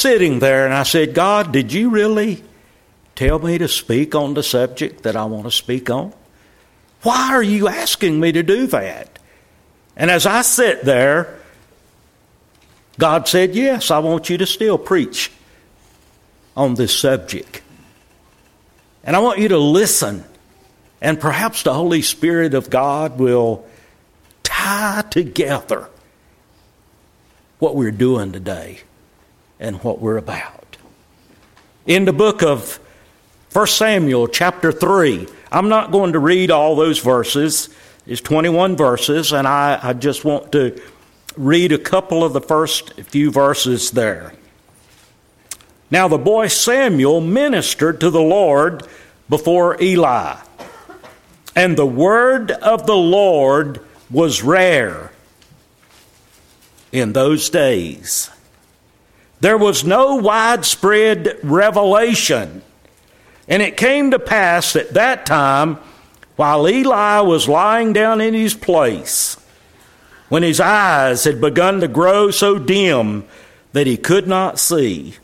sitting there and I said, God, did you really tell me to speak on the subject that I want to speak on? Why are you asking me to do that? And as I sit there, God said, Yes, I want you to still preach on this subject. And I want you to listen. And perhaps the Holy Spirit of God will tie together what we're doing today and what we're about. In the book of 1 Samuel, chapter 3, I'm not going to read all those verses. It's 21 verses, and I, I just want to read a couple of the first few verses there. Now, the boy Samuel ministered to the Lord before Eli, and the word of the Lord was rare in those days. There was no widespread revelation. And it came to pass at that time, while Eli was lying down in his place, when his eyes had begun to grow so dim that he could not see,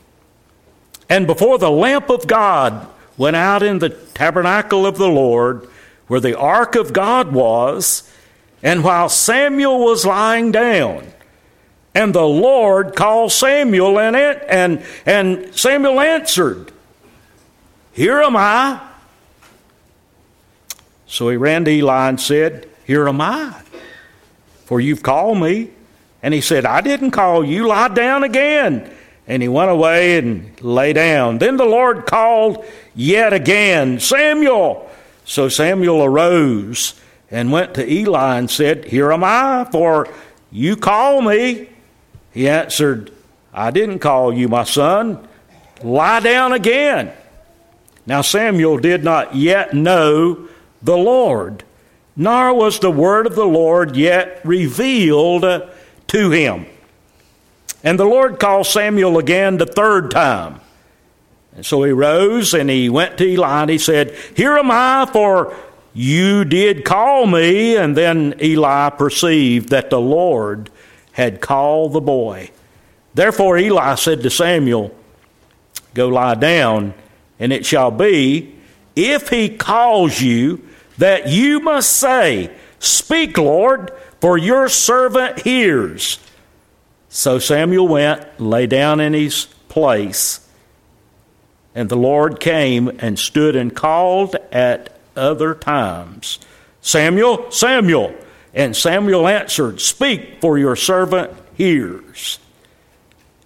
and before the lamp of God went out in the tabernacle of the Lord, where the ark of God was, and while Samuel was lying down, and the Lord called Samuel, in it, and, and Samuel answered, Here am I. So he ran to Eli and said, Here am I, for you've called me. And he said, I didn't call you, lie down again. And he went away and lay down. Then the Lord called yet again, Samuel. So Samuel arose and went to Eli and said, Here am I, for you call me. He answered, I didn't call you, my son. Lie down again. Now Samuel did not yet know the Lord, nor was the word of the Lord yet revealed to him. And the Lord called Samuel again the third time. And so he rose and he went to Eli and he said, Here am I, for you did call me. And then Eli perceived that the Lord had called the boy. Therefore Eli said to Samuel, Go lie down, and it shall be, if he calls you, that you must say, Speak, Lord, for your servant hears. So Samuel went, lay down in his place, and the Lord came and stood and called at other times Samuel, Samuel. And Samuel answered, Speak, for your servant hears.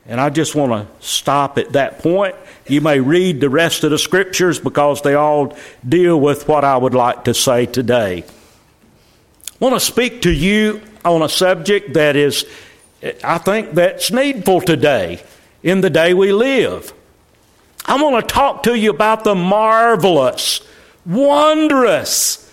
And I just want to stop at that point. You may read the rest of the scriptures because they all deal with what I would like to say today. I want to speak to you on a subject that is, I think, that's needful today in the day we live. I want to talk to you about the marvelous, wondrous,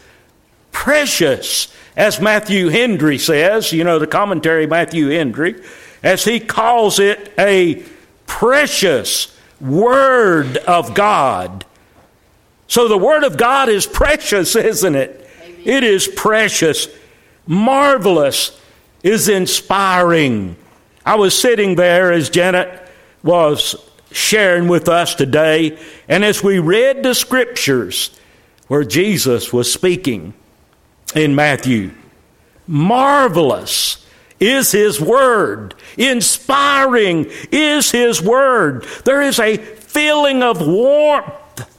precious, as Matthew Henry says, you know, the commentary Matthew Henry, as he calls it, a precious Word of God. So the Word of God is precious, isn't it? Amen. It is precious, marvelous, is inspiring. I was sitting there as Janet was sharing with us today, and as we read the scriptures where Jesus was speaking, in Matthew. Marvelous is His Word. Inspiring is His Word. There is a feeling of warmth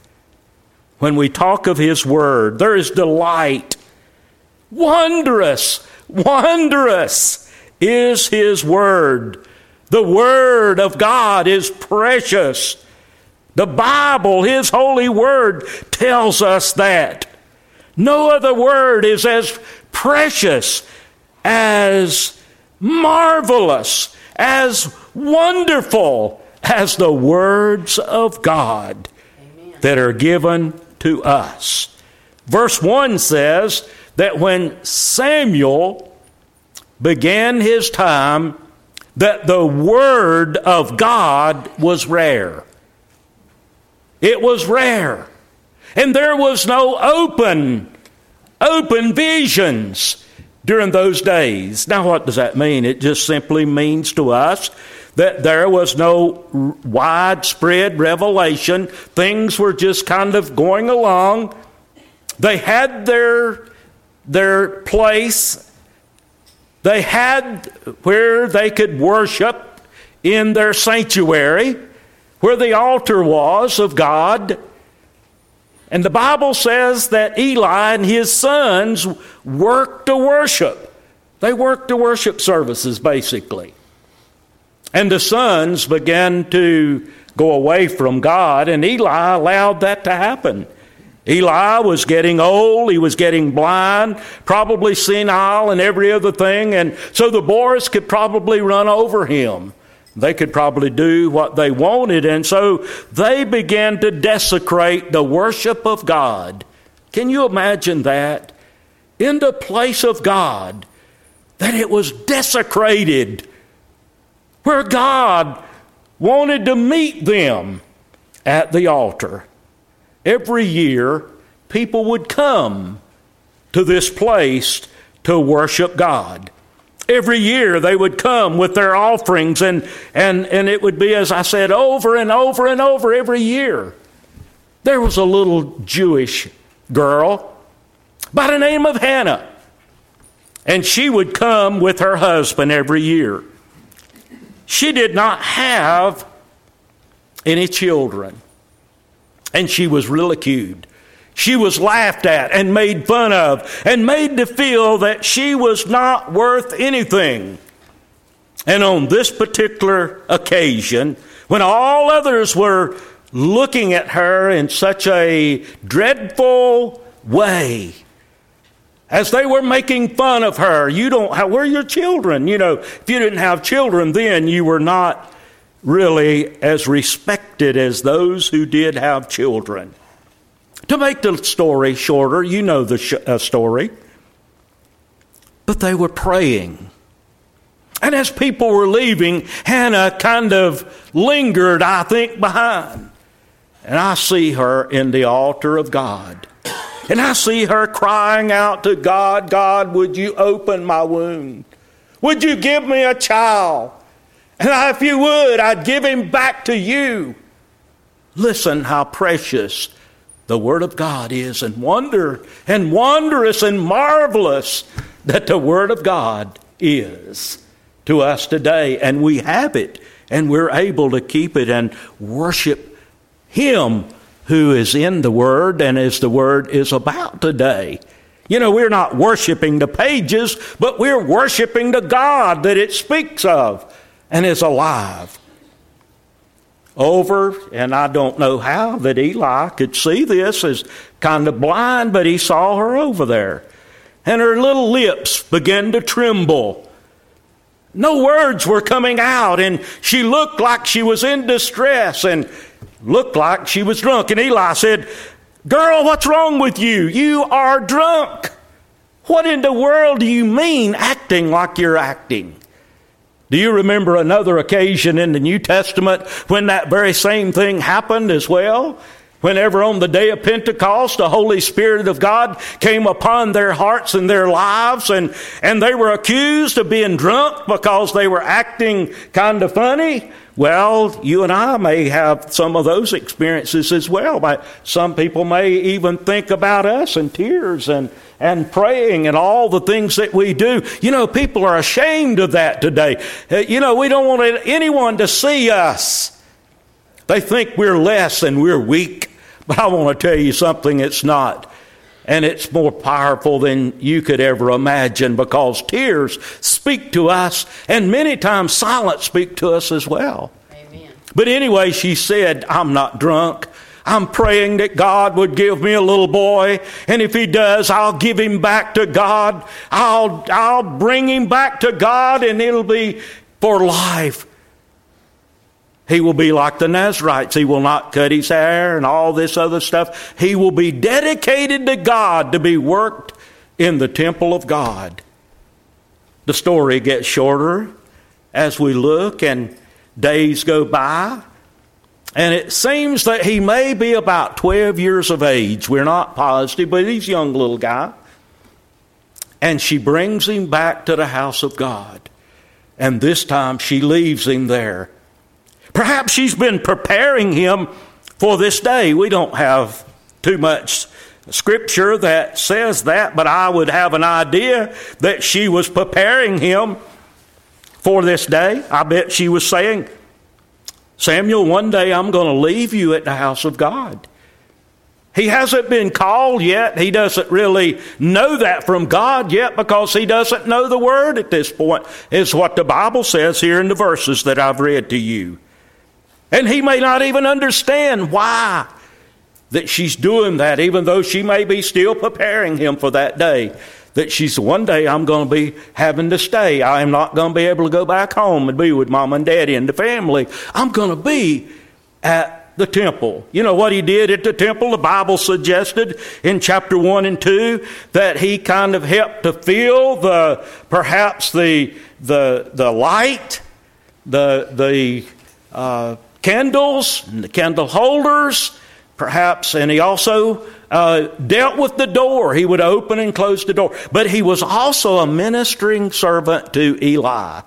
when we talk of His Word. There is delight. Wondrous, wondrous is His Word. The Word of God is precious. The Bible, His holy Word, tells us that. No other word is as precious, as marvelous, as wonderful as the words of God Amen. that are given to us. Verse 1 says that when Samuel began his time, that the word of God was rare. It was rare. And there was no open, open visions during those days. Now, what does that mean? It just simply means to us that there was no widespread revelation. Things were just kind of going along. They had their, their place, they had where they could worship in their sanctuary, where the altar was of God. And the Bible says that Eli and his sons worked to worship. They worked to worship services, basically. And the sons began to go away from God, and Eli allowed that to happen. Eli was getting old, he was getting blind, probably senile, and every other thing, and so the boys could probably run over him. They could probably do what they wanted, and so they began to desecrate the worship of God. Can you imagine that? In the place of God, that it was desecrated where God wanted to meet them at the altar. Every year, people would come to this place to worship God. Every year they would come with their offerings, and, and, and it would be, as I said, over and over and over every year. There was a little Jewish girl by the name of Hannah, and she would come with her husband every year. She did not have any children, and she was ridiculed. She was laughed at and made fun of and made to feel that she was not worth anything. And on this particular occasion, when all others were looking at her in such a dreadful way, as they were making fun of her. You don't have, where are your children? You know, if you didn't have children then, you were not really as respected as those who did have children. To make the story shorter, you know the sh- uh, story. But they were praying. And as people were leaving, Hannah kind of lingered, I think, behind. And I see her in the altar of God. And I see her crying out to God, God, would you open my wound? Would you give me a child? And if you would, I'd give him back to you. Listen how precious the Word of God is, and wonder and wondrous and marvelous that the Word of God is to us today. And we have it, and we're able to keep it and worship Him who is in the Word and as the Word is about today. You know, we're not worshiping the pages, but we're worshiping the God that it speaks of and is alive. Over, and I don't know how that Eli could see this as kind of blind, but he saw her over there. And her little lips began to tremble. No words were coming out, and she looked like she was in distress. And looked like she was drunk. And Eli said, Girl, what's wrong with you? You are drunk. What in the world do you mean acting like you're acting? Do you remember another occasion in the New Testament when that very same thing happened as well? Whenever on the day of Pentecost, the Holy Spirit of God came upon their hearts and their lives, and, and they were accused of being drunk because they were acting kind of funny. Well, you and I may have some of those experiences as well. But some people may even think about us in tears and, and praying and all the things that we do. You know, people are ashamed of that today. Uh, you know, we don't want anyone to see us. They think we're less and we're weak. But I want to tell you something it's not. And it's more powerful than you could ever imagine because tears speak to us, and many times silence speak to us as well. Amen. But anyway, she said, I'm not drunk. I'm praying that God would give me a little boy, and if He does, I'll give him back to God. I'll, I'll bring him back to God, and it'll be for life. He will be like the Nazarites. He will not cut his hair and all this other stuff. He will be dedicated to God to be worked in the temple of God. The story gets shorter as we look and days go by. And it seems that he may be about 12 years of age. We're not positive, but he's a young little guy. And she brings him back to the house of God. And this time she leaves him there Perhaps she's been preparing him for this day. We don't have too much scripture that says that, but I would have an idea that she was preparing him for this day. I bet she was saying, Samuel, one day I'm going to leave you at the house of God. He hasn't been called yet. He doesn't really know that from God yet because he doesn't know the word at this point, is what the Bible says here in the verses that I've read to you. And he may not even understand why that she's doing that, even though she may be still preparing him for that day. That she said, one day I'm going to be having to stay. I am not going to be able to go back home and be with mom and daddy and the family. I'm going to be at the temple. You know what he did at the temple? The Bible suggested in chapter 1 and 2 that he kind of helped to fill the perhaps the the the light, the the uh, candles, and the candle holders, perhaps, and he also uh, dealt with the door. He would open and close the door. But he was also a ministering servant to Eli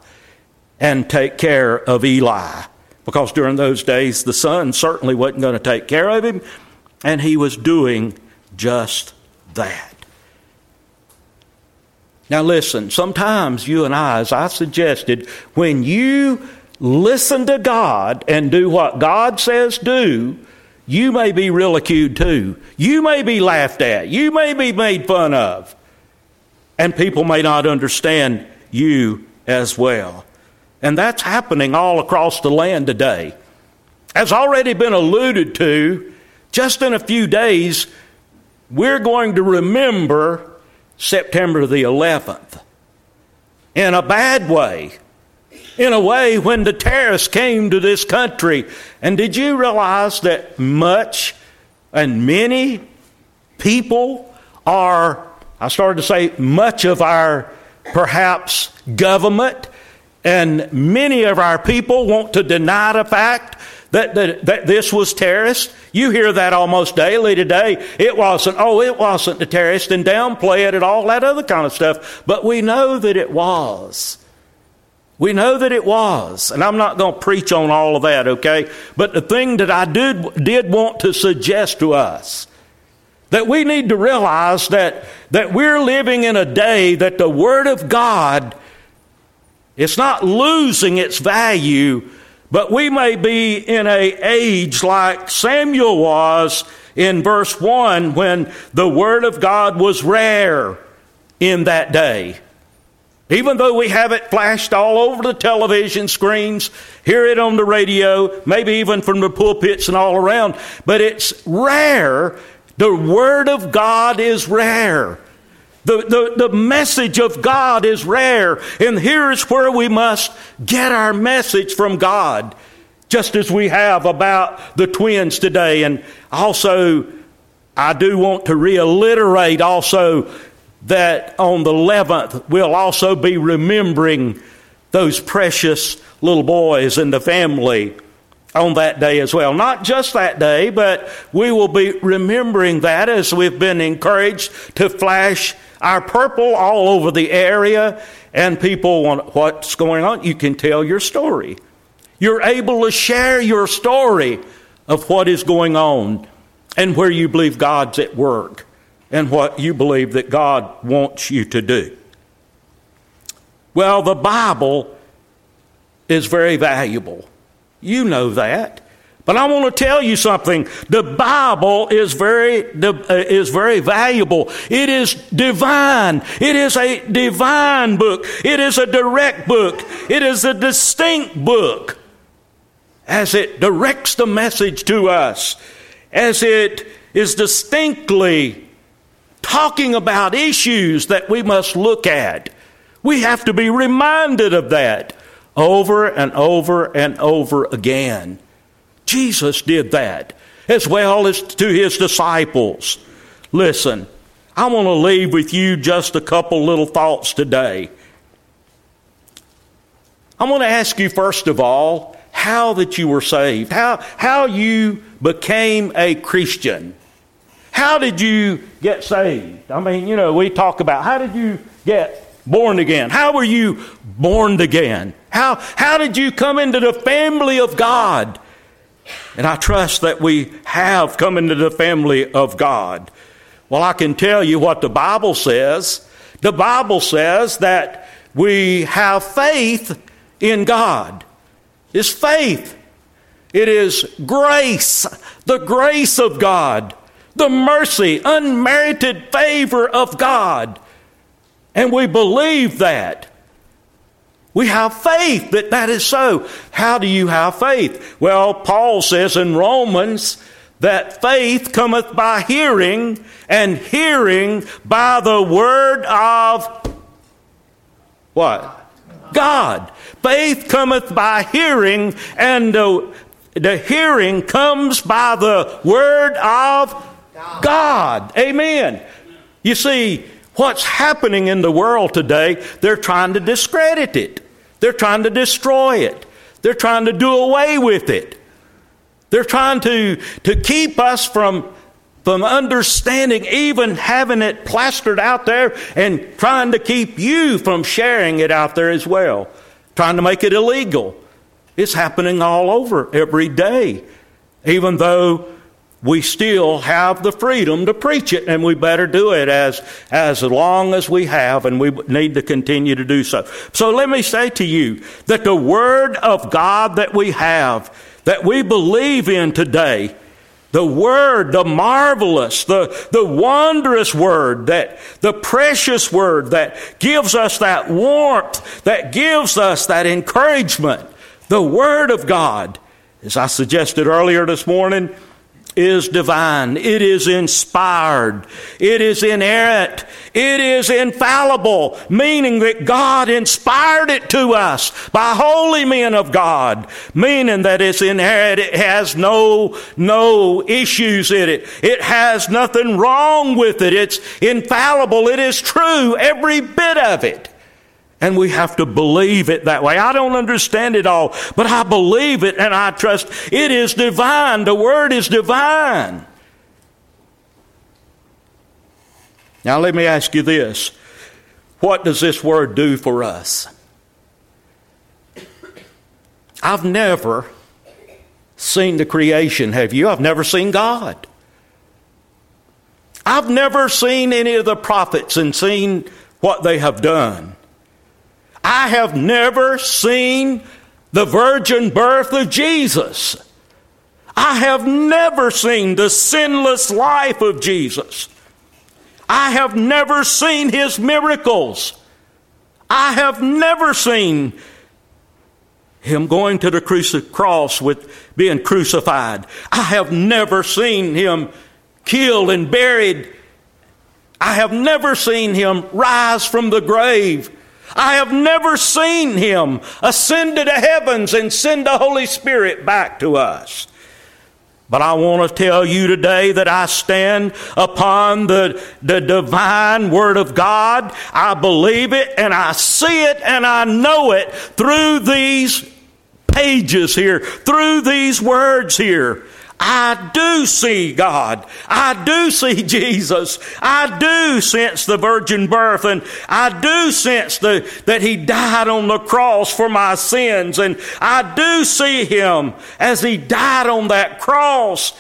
and take care of Eli. Because during those days, the son certainly wasn't going to take care of him, and he was doing just that. Now, listen, sometimes you and I, as I suggested, when you listen to God and do what God says do, you may be ridiculed too. You may be laughed at. You may be made fun of. And people may not understand you as well. And that's happening all across the land today. As already been alluded to, just in a few days, we're going to remember September the 11th in a bad way in a way when the terrorists came to this country. And did you realize that much and many people are, I started to say, much of our perhaps government and many of our people want to deny the fact that, that, that this was terrorist. You hear that almost daily today. It wasn't, oh, it wasn't the terrorist, and downplay it and all that other kind of stuff. But we know that it was. We know that it was, and I'm not going to preach on all of that, okay? But the thing that I did, did want to suggest to us that we need to realize that, that we're living in a day that the Word of God it's not losing its value, but we may be in a age like Samuel was in verse 1 when the Word of God was rare in that day. Even though we have it flashed all over the television screens, hear it on the radio, maybe even from the pulpits and all around, but it's rare. The Word of God is rare. The, the, the message of God is rare. And here's where we must get our message from God, just as we have about the twins today. And also, I do want to reiterate also that on the 11th, we'll also be remembering those precious little boys and the family on that day as well. Not just that day, but we will be remembering that as we've been encouraged to flash our purple all over the area and people want what's going on. You can tell your story. You're able to share your story of what is going on and where you believe God's at work and what you believe that God wants you to do. Well, the Bible is very valuable. You know that. But I want to tell you something. The Bible is very, uh, is very valuable. It is divine. It is a divine book. It is a direct book. It is a distinct book as it directs the message to us, as it is distinctly talking about issues that we must look at. We have to be reminded of that over and over and over again. Jesus did that, as well as to his disciples. Listen, I want to leave with you just a couple little thoughts today. I want to ask you, first of all, how that you were saved, how, how you became a Christian. How did you get saved? I mean, you know, we talk about how did you get born again? How were you born again? How, how did you come into the family of God? And I trust that we have come into the family of God. Well, I can tell you what the Bible says. The Bible says that we have faith in God. It's faith. It is grace, the grace of God, the mercy, unmerited favor of God. And we believe that. We have faith that that is so. How do you have faith? Well, Paul says in Romans that faith cometh by hearing, and hearing by the word of what? God. Faith cometh by hearing, and the, the hearing comes by the word of God. Amen. You see, what's happening in the world today, they're trying to discredit it. They're trying to destroy it. They're trying to do away with it. They're trying to, to keep us from, from understanding, even having it plastered out there, and trying to keep you from sharing it out there as well. Trying to make it illegal. It's happening all over every day. Even though we still have the freedom to preach it, and we better do it as, as long as we have, and we need to continue to do so. So let me say to you that the Word of God that we have, that we believe in today, the Word, the marvelous, the, the wondrous Word, that the precious Word that gives us that warmth, that gives us that encouragement, the Word of God, as I suggested earlier this morning, is divine. It is inspired. It is inerrant. It is infallible, meaning that God inspired it to us by holy men of God, meaning that it's inerrant. It has no, no issues in it. It has nothing wrong with it. It's infallible. It is true, every bit of it. And we have to believe it that way. I don't understand it all, but I believe it and I trust it is divine. The Word is divine. Now, let me ask you this what does this Word do for us? I've never seen the creation, have you? I've never seen God. I've never seen any of the prophets and seen what they have done. I have never seen the virgin birth of Jesus. I have never seen the sinless life of Jesus. I have never seen his miracles. I have never seen him going to the cruci- cross with being crucified. I have never seen him killed and buried. I have never seen him rise from the grave. I have never seen him ascend to the heavens and send the Holy Spirit back to us. But I want to tell you today that I stand upon the, the divine Word of God. I believe it and I see it and I know it through these pages here, through these words here. I do see God. I do see Jesus. I do sense the virgin birth and I do sense the, that He died on the cross for my sins. And I do see Him as He died on that cross.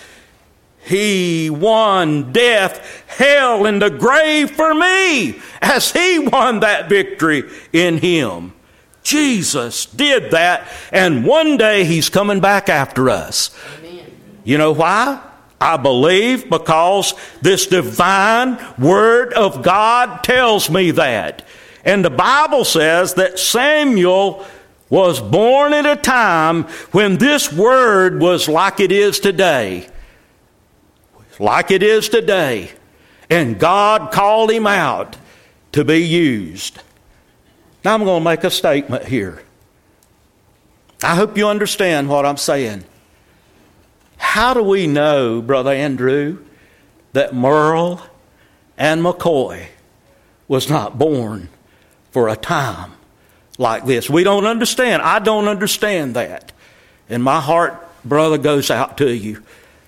He won death, hell, and the grave for me as He won that victory in Him. Jesus did that, and one day He's coming back after us. You know why? I believe because this divine Word of God tells me that. And the Bible says that Samuel was born at a time when this Word was like it is today. Like it is today. And God called him out to be used. Now I'm going to make a statement here. I hope you understand what I'm saying. How do we know, Brother Andrew, that Merle and McCoy was not born for a time like this? We don't understand. I don't understand that. And my heart, brother, goes out to you.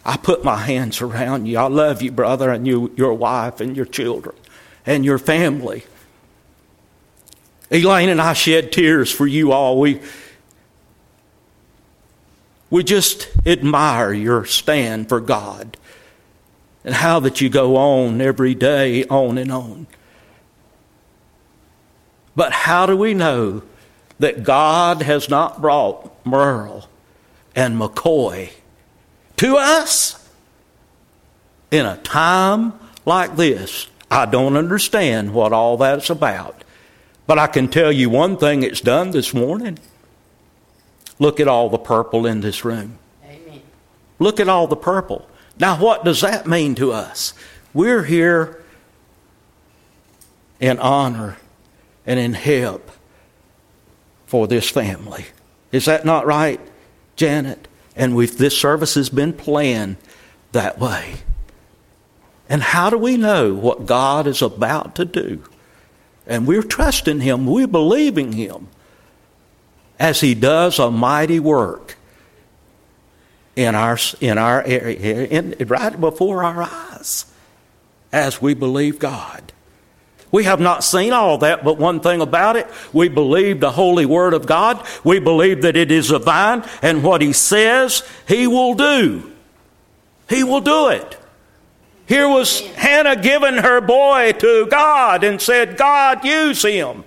I put my hands around you. I love you, brother, and you, your wife and your children and your family. Elaine and I shed tears for you all. We, we just admire your stand for God and how that you go on every day, on and on. But how do we know that God has not brought Merle and McCoy to us in a time like this? I don't understand what all that's about. But I can tell you one thing it's done this morning. Look at all the purple in this room. Amen. Look at all the purple. Now, what does that mean to us? We're here in honor and in help for this family. Is that not right, Janet? And we've, this service has been planned that way. And how do we know what God is about to do? And we're trusting Him, we're believing Him as He does a mighty work in our, in our in, right before our eyes, as we believe God. We have not seen all that, but one thing about it, we believe the holy word of God. We believe that it is divine, and what He says, He will do. He will do it. Here was Hannah giving her boy to God and said, God, use him.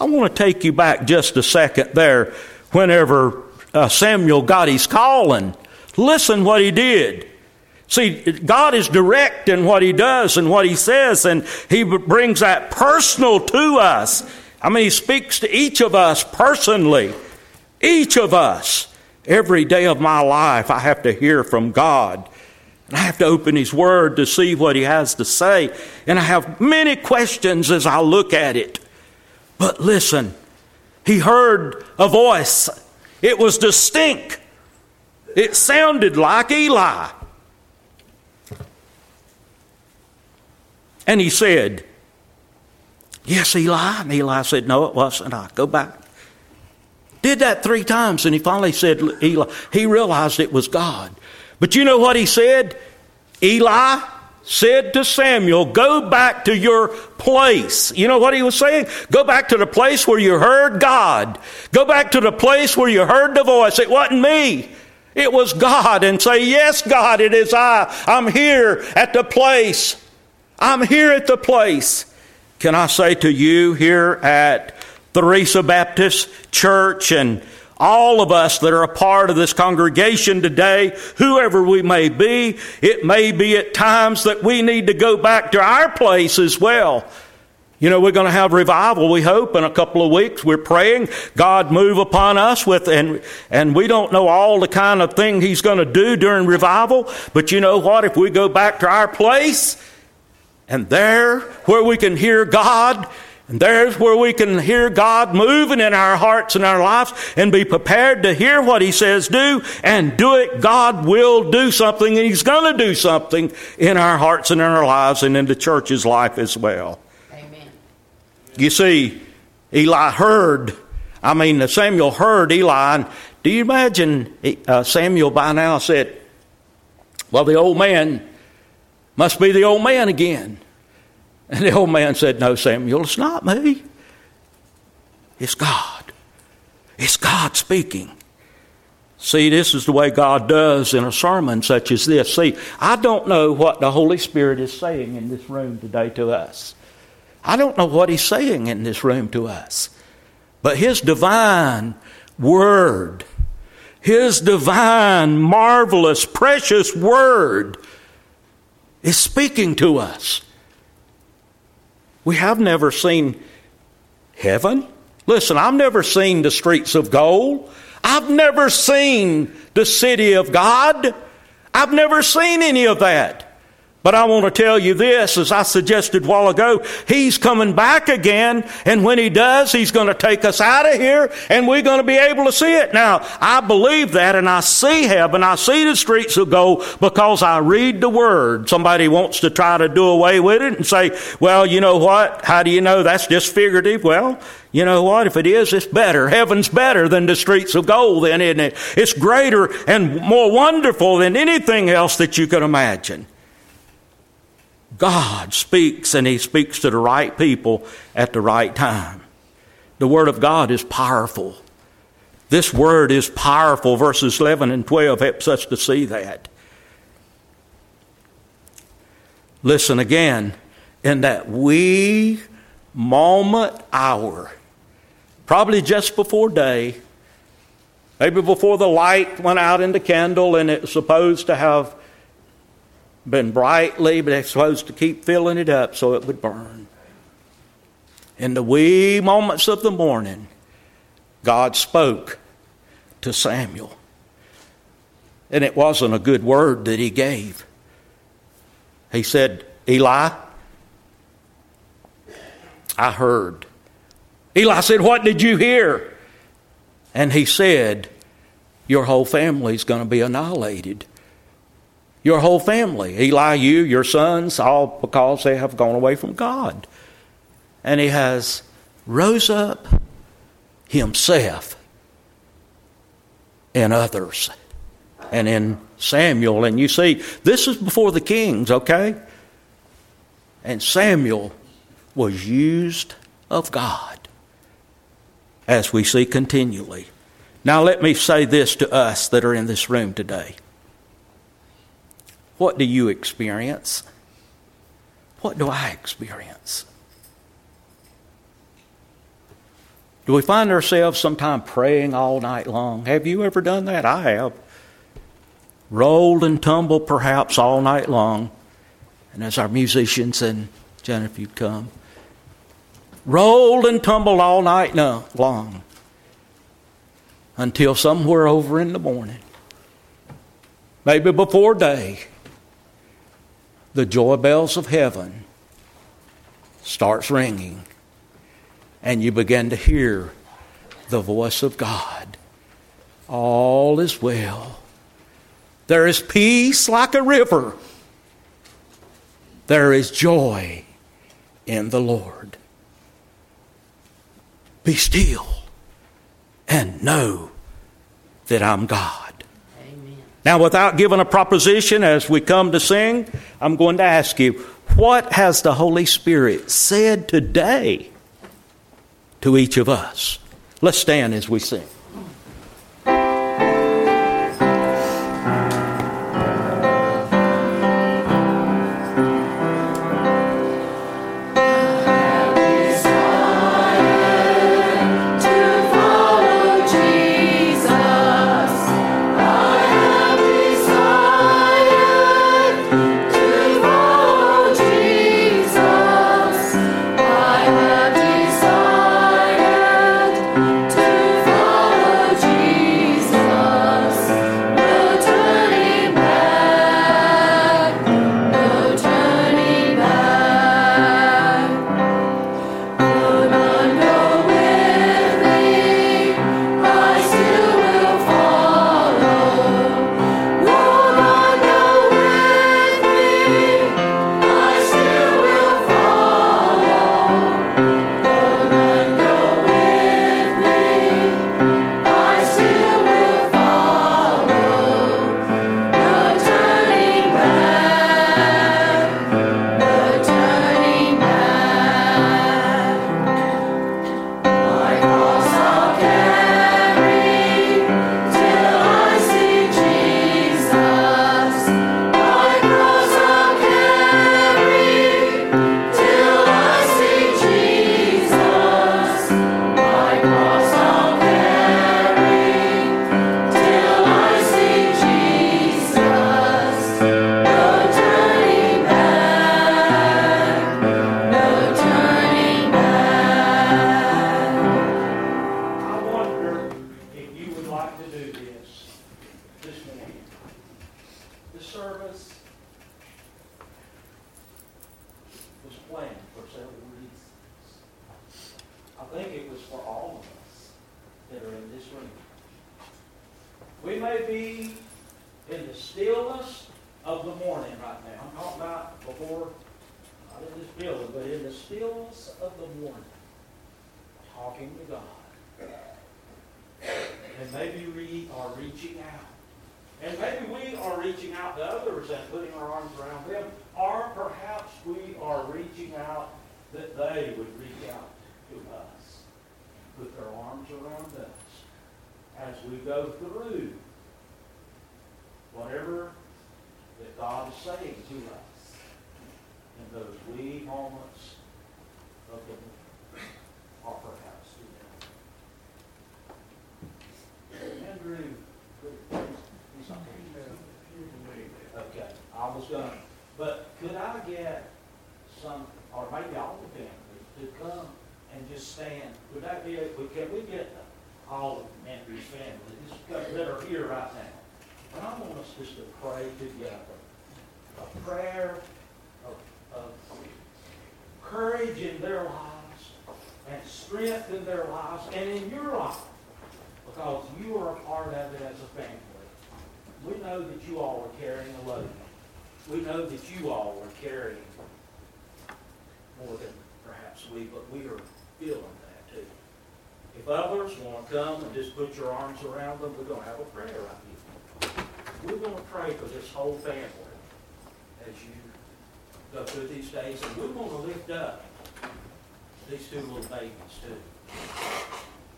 I want to take you back just a second there whenever uh, Samuel got his calling. Listen what he did. See, God is direct in what he does and what he says, and he brings that personal to us. I mean, he speaks to each of us personally. Each of us. Every day of my life, I have to hear from God. And I have to open His Word to see what He has to say. And I have many questions as I look at it. But listen, He heard a voice. It was distinct. It sounded like Eli. And he said, Yes, Eli. And Eli said, No, it wasn't I. Go back. Did that three times, and he finally said, Eli, he realized it was God. But you know what he said? Eli said to Samuel, Go back to your place. You know what he was saying? Go back to the place where you heard God. Go back to the place where you heard the voice. It wasn't me. It was God. And say, Yes, God, it is I. I'm here at the place. I'm here at the place. Can I say to you here at Theresa Baptist Church and all of us that are a part of this congregation today, whoever we may be, it may be at times that we need to go back to our place as well. You know, we're going to have revival, we hope, in a couple of weeks. We're praying God move upon us with, and, and we don't know all the kind of thing He's going to do during revival. But you know what? If we go back to our place, and there where we can hear God, and there's where we can hear God moving in our hearts and our lives and be prepared to hear what He says do and do it. God will do something and He's going to do something in our hearts and in our lives and in the church's life as well. Amen. You see, Eli heard, I mean, Samuel heard Eli. And do you imagine uh, Samuel by now said, Well, the old man must be the old man again. And the old man said, No, Samuel, it's not me. It's God. It's God speaking. See, this is the way God does in a sermon such as this. See, I don't know what the Holy Spirit is saying in this room today to us. I don't know what He's saying in this room to us. But His divine Word, His divine, marvelous, precious Word is speaking to us. We have never seen heaven. Listen, I've never seen the streets of gold. I've never seen the city of God. I've never seen any of that. But I want to tell you this, as I suggested a while ago, He's coming back again, and when He does, He's going to take us out of here, and we're going to be able to see it. Now, I believe that, and I see heaven, I see the streets of gold, because I read the Word. Somebody wants to try to do away with it and say, well, you know what? How do you know that's just figurative? Well, you know what? If it is, it's better. Heaven's better than the streets of gold, then, isn't it? It's greater and more wonderful than anything else that you can imagine. God speaks and He speaks to the right people at the right time. The Word of God is powerful. This Word is powerful. Verses 11 and 12 helps us to see that. Listen again. In that wee moment hour, probably just before day, maybe before the light went out in the candle and it's supposed to have been brightly, but it's supposed to keep filling it up so it would burn. In the wee moments of the morning, God spoke to Samuel. And it wasn't a good word that he gave. He said, Eli, I heard. Eli said, What did you hear? And he said, Your whole family's going to be annihilated. Your whole family. Eli, you, your sons, all because they have gone away from God. And he has rose up himself and others. And in Samuel, and you see, this is before the kings, okay? And Samuel was used of God, as we see continually. Now, let me say this to us that are in this room today. What do you experience? What do I experience? Do we find ourselves sometime praying all night long? Have you ever done that? I have. Rolled and tumbled perhaps all night long. And as our musicians and Jennifer, you come. Rolled and tumbled all night long until somewhere over in the morning, maybe before day, the joy bells of heaven starts ringing and you begin to hear the voice of God. All is well. There is peace like a river. There is joy in the Lord. Be still and know that I'm God. Now, without giving a proposition as we come to sing, I'm going to ask you what has the Holy Spirit said today to each of us. Let's stand as we sing. that are in this room. We may be in the stillness of the morning right now. I'm talking about before, not in this building, but in the stillness of the morning, talking to God. And maybe we are reaching out. And maybe we are reaching out to others and putting our arms around them. Or perhaps we are reaching out that they would reach out to us put their arms around us as we go through whatever that God is saying to us in those wee moments of the or perhaps the Andrew, he's Okay, I was gonna, but could I get some, or maybe all the families to come and just stand? Would that be, can we get all of Andrew's family that are here right now? And I want us just to pray together. A prayer of, of courage in their lives and strength in their lives and in your life. Because you are a part of it as a family. We know that you all are carrying a load. We know that you all are carrying more than perhaps we, but we are feeling that too. If others want to come and just put your arms around them, we're going to have a prayer right here. We're going to pray for this whole family as you go through these days, and we're going to lift up these two little babies too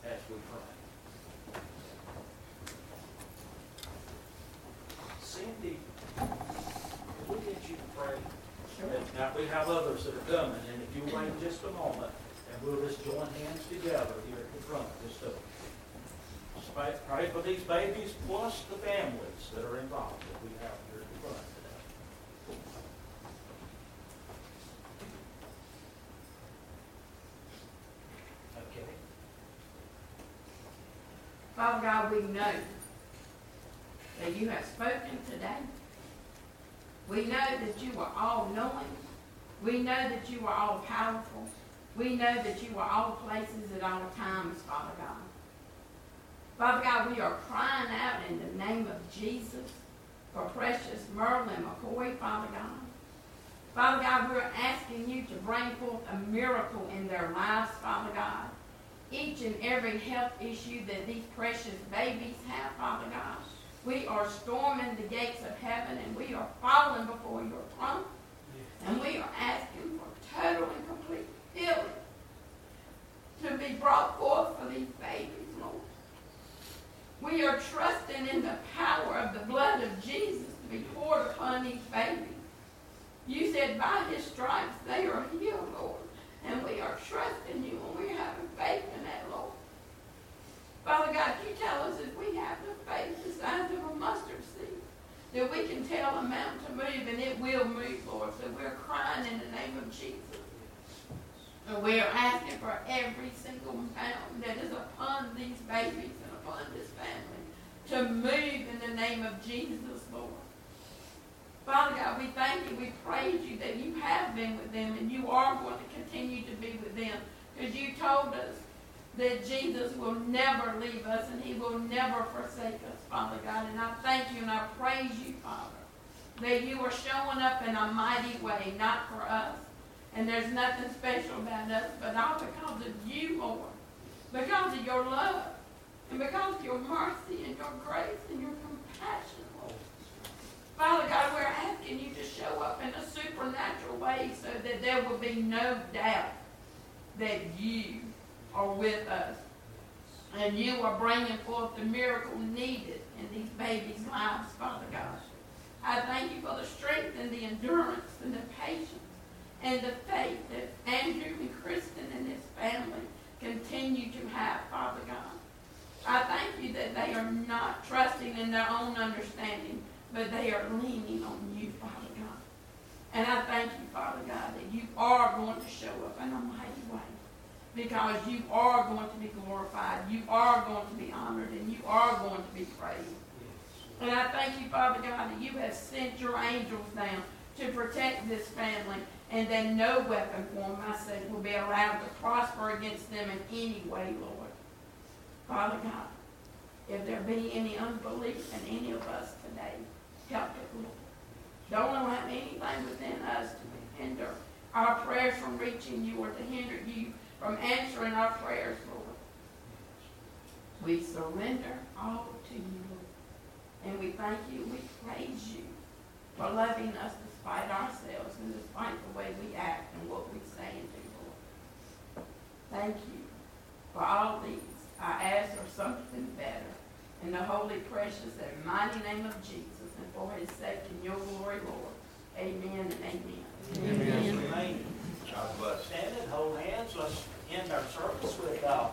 as we pray. Cindy, we get you to pray? Now, we have others that are coming, and if you wait just a moment, we'll just join hands together here at the front, of to pray- pray for these babies plus the families that are involved that we have here at the front today. Okay. Father God, we know that you have spoken today. We know that you are all knowing. We know that you are all powerful. We know that you are all places at all times, Father God. Father God, we are crying out in the name of Jesus for precious Merlin McCoy, Father God. Father God, we're asking you to bring forth a miracle in their lives, Father God. Each and every health issue that these precious babies have, Father God. We are storming the gates of heaven and we are falling before your throne. And we are asking for total and complete healing to be brought forth for these babies, Lord. We are trusting in the power of the blood of Jesus to be poured upon these babies. You said by his stripes they are healed, Lord. And we are trusting you and we're having faith in that, Lord. Father God, you tell us if we have the faith the size of a mustard seed, that we can tell a mountain to move and it will move, Lord. So we're crying in the name of Jesus. And we are asking for every single mountain that is upon these babies and upon this family to move in the name of Jesus, Lord. Father God, we thank you, we praise you that you have been with them and you are going to continue to be with them. Because you told us that Jesus will never leave us and he will never forsake us, Father God. And I thank you and I praise you, Father, that you are showing up in a mighty way, not for us. And there's nothing special about us, but all because of you, Lord. Because of your love. And because of your mercy and your grace and your compassion, Lord. Father God, we're asking you to show up in a supernatural way so that there will be no doubt that you are with us. And you are bringing forth the miracle needed in these babies' lives, Father God. I thank you for the strength and the endurance and the patience and the faith that Andrew and Kristen and his family continue to have, Father God. I thank you that they are not trusting in their own understanding, but they are leaning on you, Father God. And I thank you, Father God, that you are going to show up in a mighty way because you are going to be glorified, you are going to be honored, and you are going to be praised. And I thank you, Father God, that you have sent your angels down to protect this family and that no weapon formed, I said, will be allowed to prosper against them in any way, Lord. Father God, if there be any unbelief in any of us today, help it, Lord. Don't allow anything within us to hinder our prayers from reaching you or to hinder you from answering our prayers, Lord. We surrender all to you, Lord. And we thank you, we praise you for loving us despite ourselves and despite the way we act and what we say and do, Lord. Thank you for For all these, I ask for something better. In the holy, precious, and mighty name of Jesus, and for his sake and your glory, Lord. Amen and amen. Amen. Uh, Stand and hold hands. Let's end our service with uh,